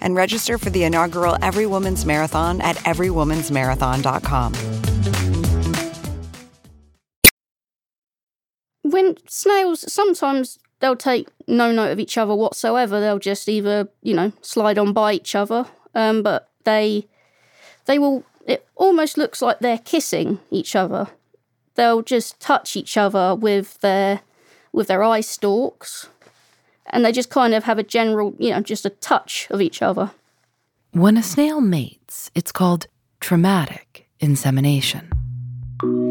and register for the inaugural Every Woman's Marathon at everywomansmarathon.com. When snails, sometimes they'll take no note of each other whatsoever. They'll just either, you know, slide on by each other. Um, but they, they will. It almost looks like they're kissing each other. They'll just touch each other with their, with their eye stalks and they just kind of have a general, you know, just a touch of each other. When a snail mates, it's called traumatic insemination.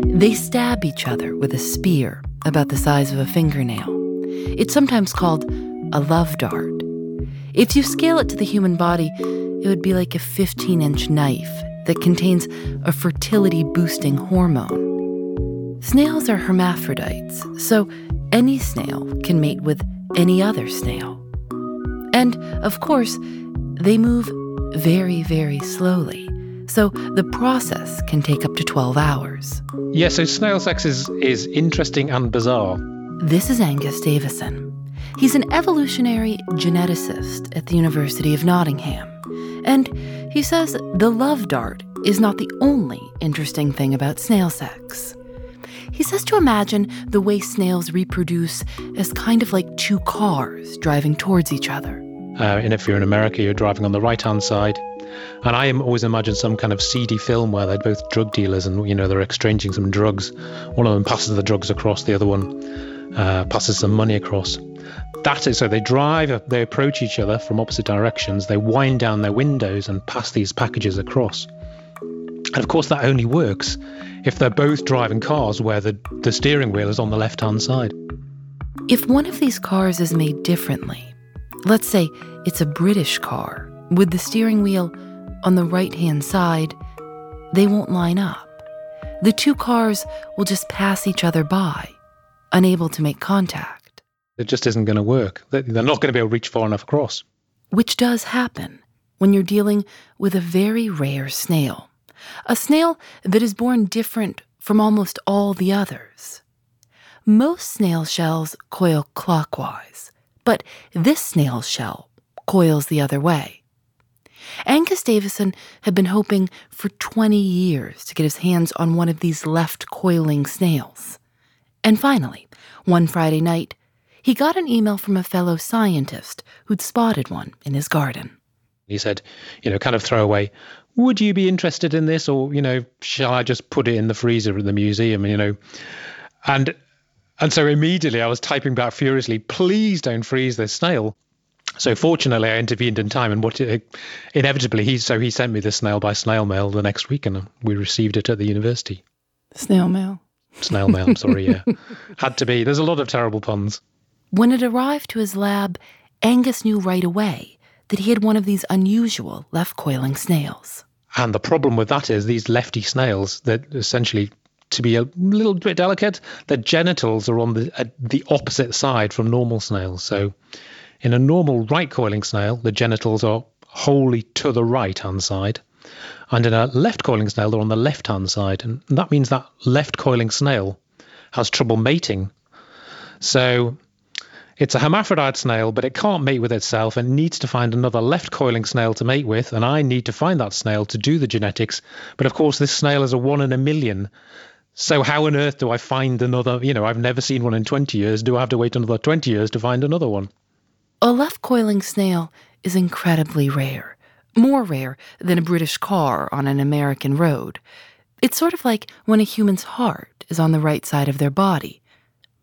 They stab each other with a spear about the size of a fingernail. It's sometimes called a love dart. If you scale it to the human body, it would be like a 15 inch knife that contains a fertility boosting hormone. Snails are hermaphrodites, so any snail can mate with any other snail. And, of course, they move very, very slowly, so the process can take up to 12 hours. Yeah, so snail sex is, is interesting and bizarre. This is Angus Davison. He's an evolutionary geneticist at the University of Nottingham. And he says the love dart is not the only interesting thing about snail sex. He says to imagine the way snails reproduce as kind of like two cars driving towards each other. Uh, and if you're in America, you're driving on the right hand side. And I always imagine some kind of seedy film where they're both drug dealers and, you know, they're exchanging some drugs. One of them passes the drugs across, the other one uh, passes some money across. That is so they drive, they approach each other from opposite directions, they wind down their windows and pass these packages across. And of course, that only works if they're both driving cars where the, the steering wheel is on the left hand side. If one of these cars is made differently, let's say it's a British car with the steering wheel on the right hand side, they won't line up. The two cars will just pass each other by, unable to make contact. It just isn't going to work. They're not going to be able to reach far enough across. Which does happen when you're dealing with a very rare snail a snail that is born different from almost all the others. Most snail shells coil clockwise, but this snail shell coils the other way. Angus Davison had been hoping for 20 years to get his hands on one of these left coiling snails. And finally, one Friday night, he got an email from a fellow scientist who'd spotted one in his garden. He said, you know, kind of throw away, would you be interested in this? Or you know shall i just put it in the freezer at the museum you know? And and so immediately i was typing back furiously please don't freeze this snail. So fortunately i intervened in time and what it, inevitably he so he sent me the snail by snail mail the next week and we received it at the university. Snail mail. Snail mail I'm sorry yeah. Had to be. There's a lot of terrible puns. When it arrived to his lab angus knew right away that he had one of these unusual left coiling snails and the problem with that is these lefty snails that essentially to be a little bit delicate, their genitals are on the uh, the opposite side from normal snails. So in a normal right coiling snail, the genitals are wholly to the right hand side. And in a left coiling snail, they're on the left hand side. And that means that left coiling snail has trouble mating. So it's a hermaphrodite snail, but it can't mate with itself and needs to find another left coiling snail to mate with, and I need to find that snail to do the genetics. But of course, this snail is a one in a million. So how on earth do I find another? You know, I've never seen one in 20 years. Do I have to wait another 20 years to find another one? A left coiling snail is incredibly rare, more rare than a British car on an American road. It's sort of like when a human's heart is on the right side of their body,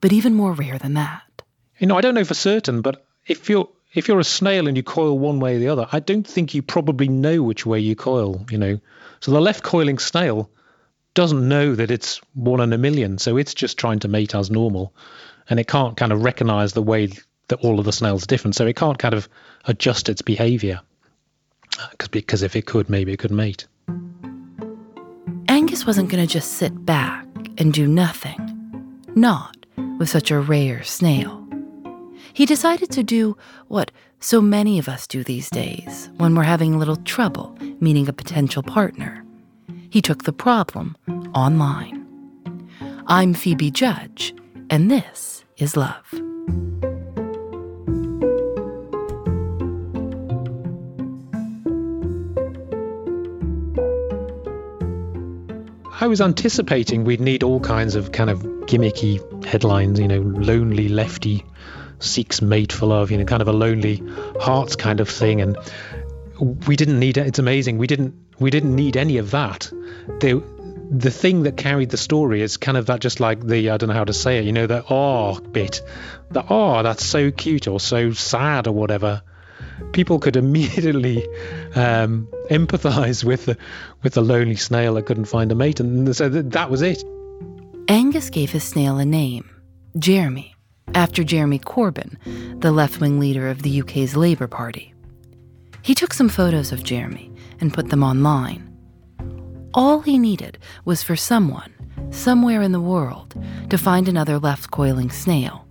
but even more rare than that. You know, I don't know for certain, but if you're if you're a snail and you coil one way or the other, I don't think you probably know which way you coil. You know, so the left coiling snail doesn't know that it's one in a million, so it's just trying to mate as normal, and it can't kind of recognize the way that all of the snails are different, so it can't kind of adjust its behavior. Uh, because if it could, maybe it could mate. Angus wasn't going to just sit back and do nothing. Not with such a rare snail. He decided to do what so many of us do these days when we're having a little trouble meeting a potential partner. He took the problem online. I'm Phoebe Judge, and this is Love. I was anticipating we'd need all kinds of kind of gimmicky headlines, you know, lonely lefty seeks mate for love, you know, kind of a lonely hearts kind of thing. And we didn't need it. It's amazing. We didn't we didn't need any of that. The the thing that carried the story is kind of that just like the I don't know how to say it, you know, the oh bit. The oh, that's so cute or so sad or whatever people could immediately um, empathize with the with the lonely snail that couldn't find a mate, and so that was it. Angus gave his snail a name, Jeremy, after Jeremy Corbyn, the left-wing leader of the UK's Labour Party. He took some photos of Jeremy and put them online. All he needed was for someone, somewhere in the world, to find another left coiling snail.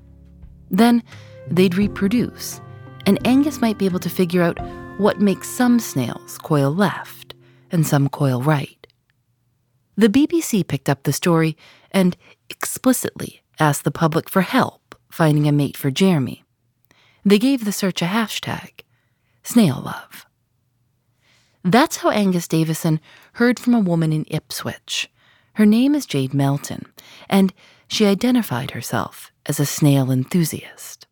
Then they'd reproduce and Angus might be able to figure out what makes some snails coil left and some coil right. The BBC picked up the story and explicitly asked the public for help finding a mate for Jeremy. They gave the search a hashtag snail love. That's how Angus Davison heard from a woman in Ipswich. Her name is Jade Melton, and she identified herself as a snail enthusiast.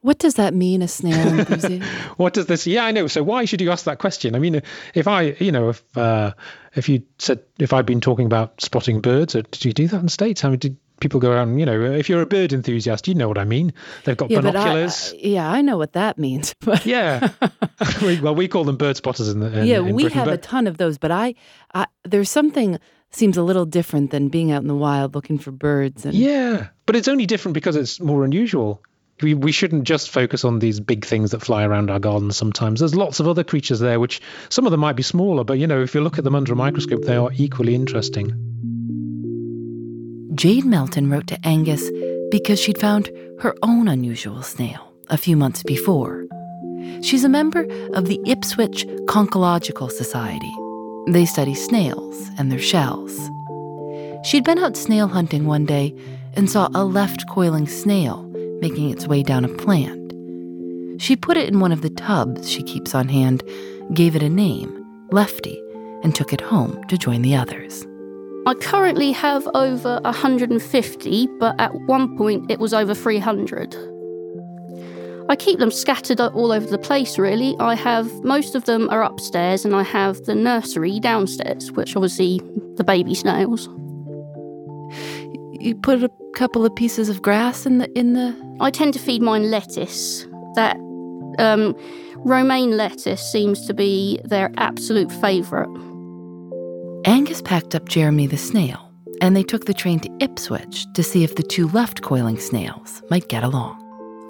What does that mean, a snail enthusiast? what does this? Yeah, I know. So why should you ask that question? I mean, if I, you know, if uh, if you said if I'd been talking about spotting birds, or did you do that in the states? I mean, did people go around? You know, if you're a bird enthusiast, you know what I mean. They've got yeah, binoculars. I, yeah, I know what that means. But yeah, well, we call them bird spotters in the. In, yeah, in we Britain, have but... a ton of those, but I, I there's something seems a little different than being out in the wild looking for birds. And yeah, but it's only different because it's more unusual we, we shouldn't just focus on these big things that fly around our gardens sometimes. There's lots of other creatures there, which some of them might be smaller, but you know, if you look at them under a microscope, they are equally interesting. Jade Melton wrote to Angus because she'd found her own unusual snail a few months before. She's a member of the Ipswich Conchological Society. They study snails and their shells. She'd been out snail hunting one day and saw a left coiling snail making its way down a plant. She put it in one of the tubs she keeps on hand, gave it a name, Lefty, and took it home to join the others. I currently have over 150, but at one point it was over 300. I keep them scattered all over the place, really. I have most of them are upstairs, and I have the nursery downstairs, which obviously the baby snails. You put a couple of pieces of grass in the in the I tend to feed mine lettuce. That um, romaine lettuce seems to be their absolute favourite. Angus packed up Jeremy the snail, and they took the train to Ipswich to see if the two left coiling snails might get along.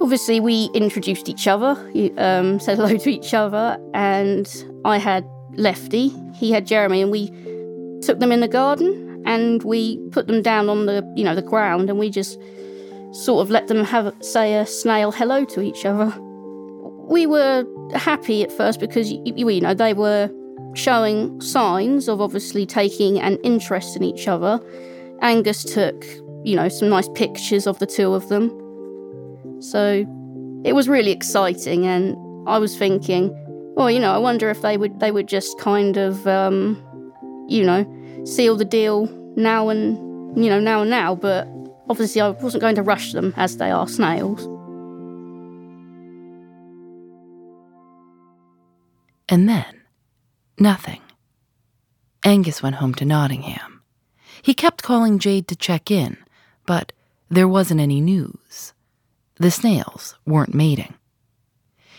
Obviously, we introduced each other, um, said hello to each other, and I had Lefty, he had Jeremy, and we took them in the garden and we put them down on the you know the ground and we just sort of let them have say a snail hello to each other. We were happy at first because you, you know they were showing signs of obviously taking an interest in each other. Angus took you know some nice pictures of the two of them, so it was really exciting. And I was thinking, well, you know, I wonder if they would they would just kind of um, you know seal the deal now and you know now and now, but Obviously, I wasn't going to rush them as they are snails. And then, nothing. Angus went home to Nottingham. He kept calling Jade to check in, but there wasn't any news. The snails weren't mating.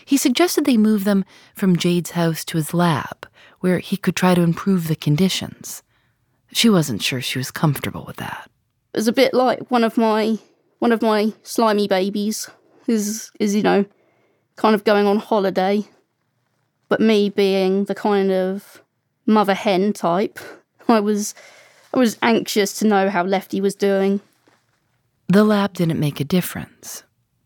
He suggested they move them from Jade's house to his lab, where he could try to improve the conditions. She wasn't sure she was comfortable with that It was a bit like one of my one of my slimy babies is is you know kind of going on holiday But me being the kind of mother hen type, I was I was anxious to know how Lefty was doing. The lab didn't make a difference.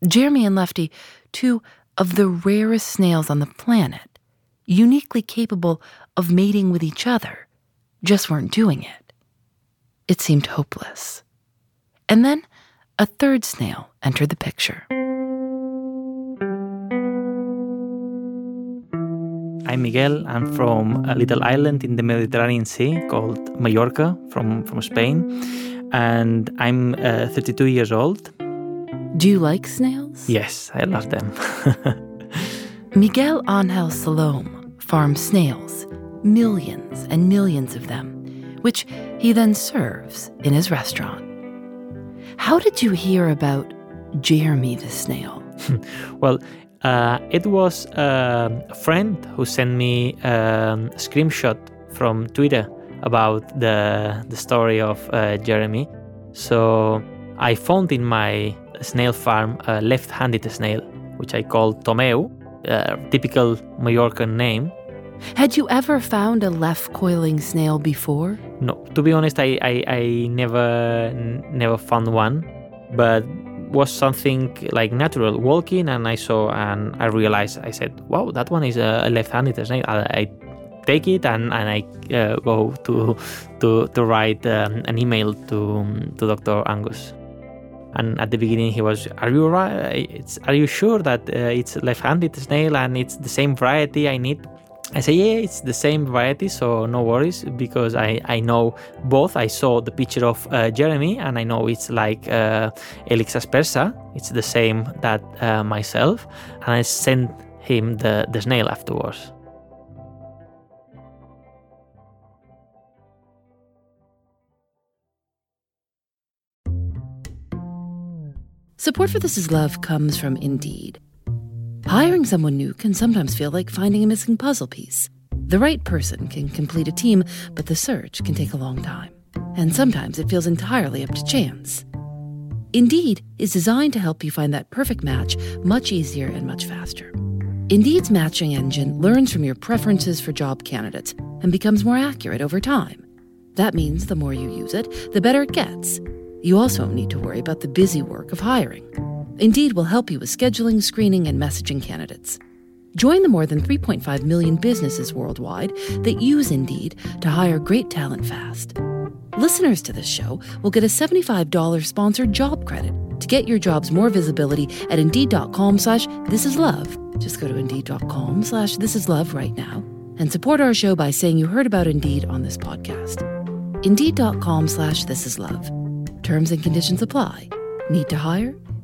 Jeremy and Lefty, two of the rarest snails on the planet, uniquely capable of mating with each other, just weren't doing it. It seemed hopeless. And then a third snail entered the picture. I'm Miguel. I'm from a little island in the Mediterranean Sea called Mallorca from, from Spain. And I'm uh, 32 years old. Do you like snails? Yes, I love them. Miguel Angel Salom farms snails, millions and millions of them, which he then serves in his restaurant. How did you hear about Jeremy the snail? well, uh, it was uh, a friend who sent me um, a screenshot from Twitter about the the story of uh, Jeremy. So I found in my snail farm a left-handed snail, which I call Tomeu, a typical Mallorcan name. Had you ever found a left coiling snail before? No, to be honest, I I, I never never found one, but was something like natural walking and i saw and i realized i said wow that one is a left-handed snake. I, I take it and, and i uh, go to to to write um, an email to to dr angus. And at the beginning he was are you right it's, are you sure that uh, it's left-handed snail and it's the same variety i need I say, yeah, it's the same variety, so no worries because I, I know both. I saw the picture of uh, Jeremy and I know it's like uh, Helix aspersa. It's the same that uh, myself. And I sent him the, the snail afterwards. Support for This Is Love comes from Indeed. Hiring someone new can sometimes feel like finding a missing puzzle piece. The right person can complete a team, but the search can take a long time. And sometimes it feels entirely up to chance. Indeed is designed to help you find that perfect match much easier and much faster. Indeed's matching engine learns from your preferences for job candidates and becomes more accurate over time. That means the more you use it, the better it gets. You also need to worry about the busy work of hiring. Indeed will help you with scheduling, screening, and messaging candidates. Join the more than 3.5 million businesses worldwide that use Indeed to hire great talent fast. Listeners to this show will get a $75 sponsored job credit to get your jobs more visibility at Indeed.com slash This Is Love. Just go to Indeed.com slash This Is Love right now and support our show by saying you heard about Indeed on this podcast. Indeed.com slash This Is Love. Terms and conditions apply. Need to hire?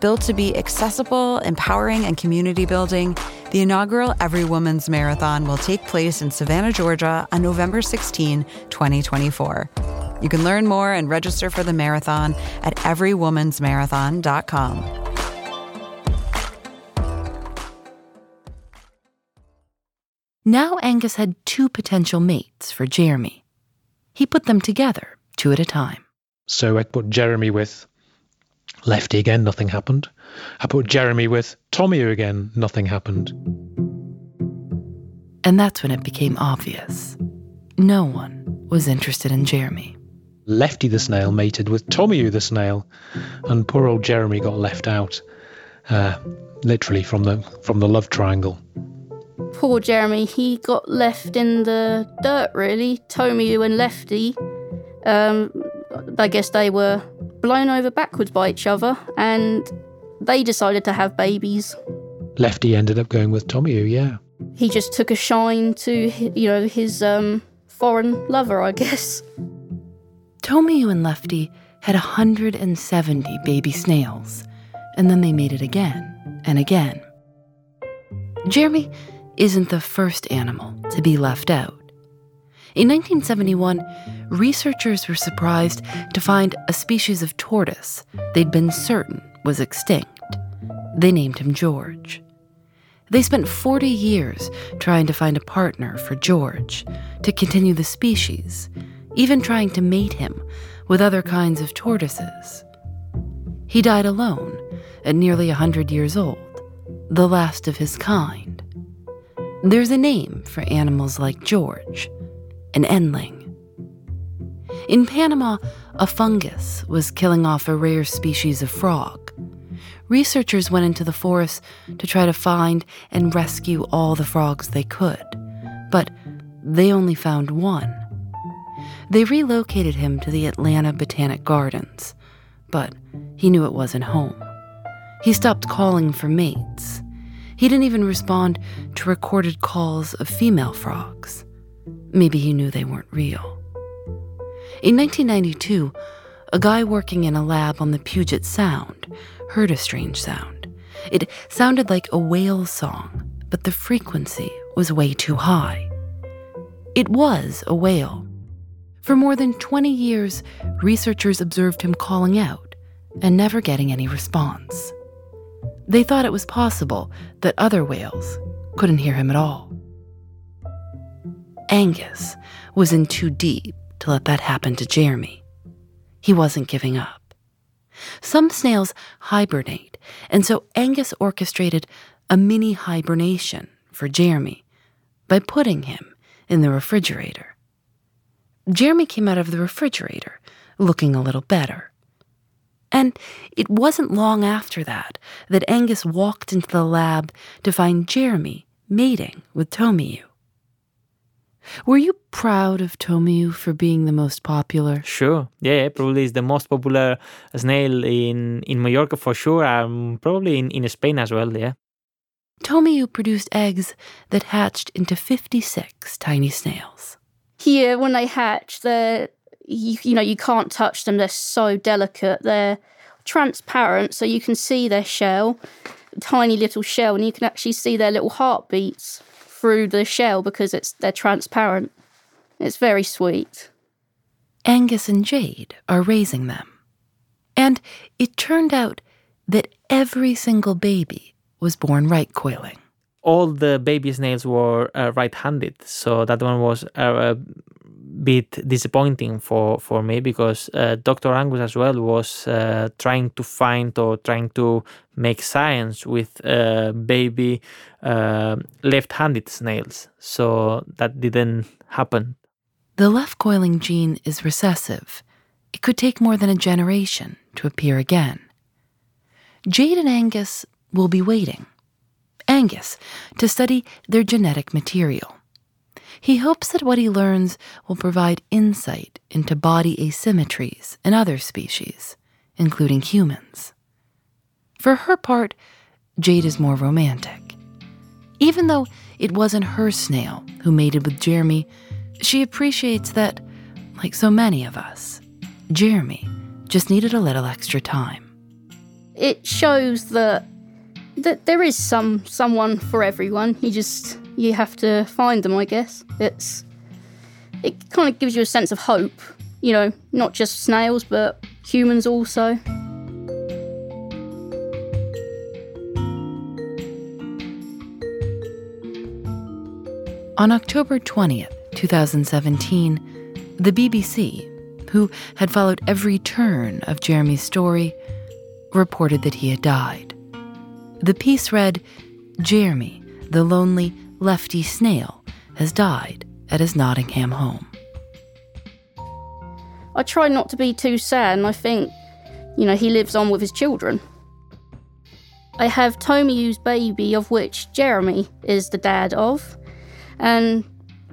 Built to be accessible, empowering, and community building, the inaugural Every Woman's Marathon will take place in Savannah, Georgia on November 16, 2024. You can learn more and register for the marathon at everywomansmarathon.com. Now Angus had two potential mates for Jeremy. He put them together, two at a time. So I put Jeremy with Lefty again, nothing happened. I put Jeremy with Tommy again, nothing happened. And that's when it became obvious. No one was interested in Jeremy. Lefty the snail mated with Tommy the snail, and poor old Jeremy got left out, uh, literally from the from the love triangle. poor Jeremy, he got left in the dirt, really. Tomeu and Lefty, um, I guess they were blown over backwards by each other and they decided to have babies. Lefty ended up going with Tomeu, yeah. He just took a shine to, you know, his um, foreign lover, I guess. Tomeu and Lefty had 170 baby snails, and then they made it again and again. Jeremy isn't the first animal to be left out. In 1971, researchers were surprised to find a species of tortoise they'd been certain was extinct. They named him George. They spent 40 years trying to find a partner for George to continue the species, even trying to mate him with other kinds of tortoises. He died alone at nearly 100 years old, the last of his kind. There's a name for animals like George an endling. In Panama, a fungus was killing off a rare species of frog. Researchers went into the forest to try to find and rescue all the frogs they could, but they only found one. They relocated him to the Atlanta Botanic Gardens, but he knew it wasn't home. He stopped calling for mates. He didn't even respond to recorded calls of female frogs. Maybe he knew they weren't real. In 1992, a guy working in a lab on the Puget Sound heard a strange sound. It sounded like a whale song, but the frequency was way too high. It was a whale. For more than 20 years, researchers observed him calling out and never getting any response. They thought it was possible that other whales couldn't hear him at all. Angus was in too deep to let that happen to Jeremy. He wasn't giving up. Some snails hibernate, and so Angus orchestrated a mini hibernation for Jeremy by putting him in the refrigerator. Jeremy came out of the refrigerator looking a little better. And it wasn't long after that that Angus walked into the lab to find Jeremy mating with Tomeu. Were you proud of Tomeu for being the most popular? Sure. Yeah, probably is the most popular snail in, in Mallorca for sure, Um, probably in, in Spain as well, yeah. Tomeu produced eggs that hatched into 56 tiny snails. Here, when they hatch, they're, you, you know, you can't touch them. They're so delicate. They're transparent, so you can see their shell, tiny little shell, and you can actually see their little heartbeats through the shell because it's they're transparent. It's very sweet. Angus and Jade are raising them. And it turned out that every single baby was born right coiling. All the baby snails were uh, right handed, so that one was a bit disappointing for, for me because uh, Dr. Angus as well was uh, trying to find or trying to make science with uh, baby uh, left handed snails. So that didn't happen. The left coiling gene is recessive. It could take more than a generation to appear again. Jade and Angus will be waiting. Angus to study their genetic material. He hopes that what he learns will provide insight into body asymmetries in other species, including humans. For her part, Jade is more romantic. Even though it wasn't her snail who mated with Jeremy, she appreciates that, like so many of us, Jeremy just needed a little extra time. It shows that that there is some someone for everyone. You just you have to find them, I guess. It's it kind of gives you a sense of hope, you know, not just snails but humans also. On October 20th, 2017, the BBC, who had followed every turn of Jeremy's story, reported that he had died. The piece read Jeremy, the lonely lefty snail, has died at his Nottingham home. I try not to be too sad, and I think, you know, he lives on with his children. I have Tomeu's baby, of which Jeremy is the dad of. And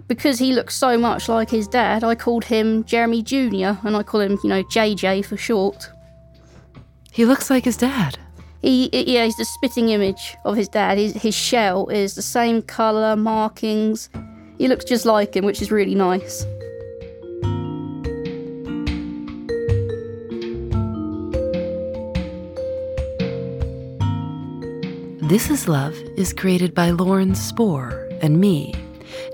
because he looks so much like his dad, I called him Jeremy Jr., and I call him, you know, JJ for short. He looks like his dad. He, yeah, he's the spitting image of his dad. His, his shell is the same colour, markings. He looks just like him, which is really nice. This is Love is created by Lauren Spohr and me.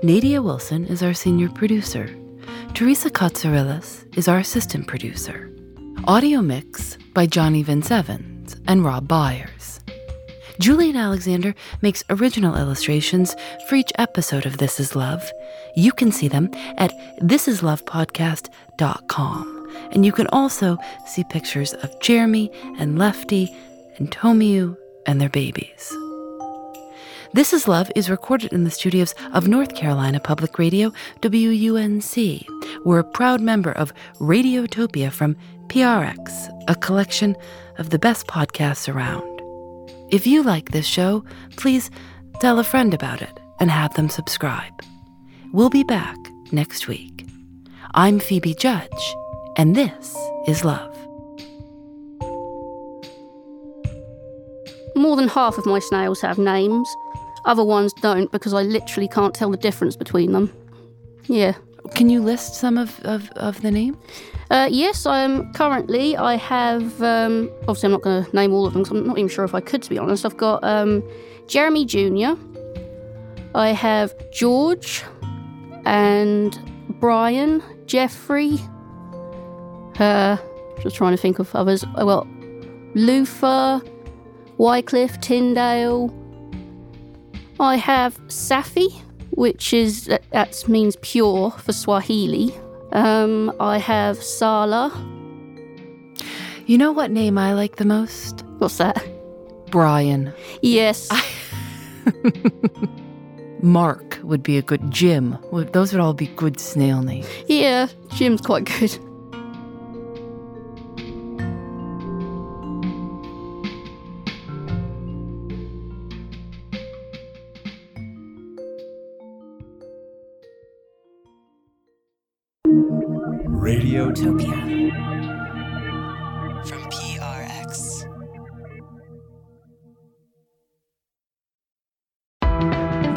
Nadia Wilson is our senior producer. Teresa Katsarillas is our assistant producer. Audio mix by Johnny Vince And Rob Byers. Julian Alexander makes original illustrations for each episode of This Is Love. You can see them at thisislovepodcast.com. And you can also see pictures of Jeremy and Lefty and Tomeu and their babies. This is Love is recorded in the studios of North Carolina Public Radio, WUNC. We're a proud member of Radiotopia from PRX, a collection of the best podcasts around. If you like this show, please tell a friend about it and have them subscribe. We'll be back next week. I'm Phoebe Judge, and this is Love. More than half of my snails have names. Other ones don't because I literally can't tell the difference between them. Yeah. Can you list some of, of, of the name? Uh, yes, I'm currently. I have. Um, obviously, I'm not going to name all of them because I'm not even sure if I could, to be honest. I've got um, Jeremy Jr., I have George and Brian, Jeffrey. Uh, just trying to think of others. I got Luther, Wycliffe, Tyndale. I have Safi, which is that means pure for Swahili. Um, I have Sala. You know what name I like the most? What's that? Brian. Yes. Mark would be a good Jim. Those would all be good snail names. Yeah, Jim's quite good.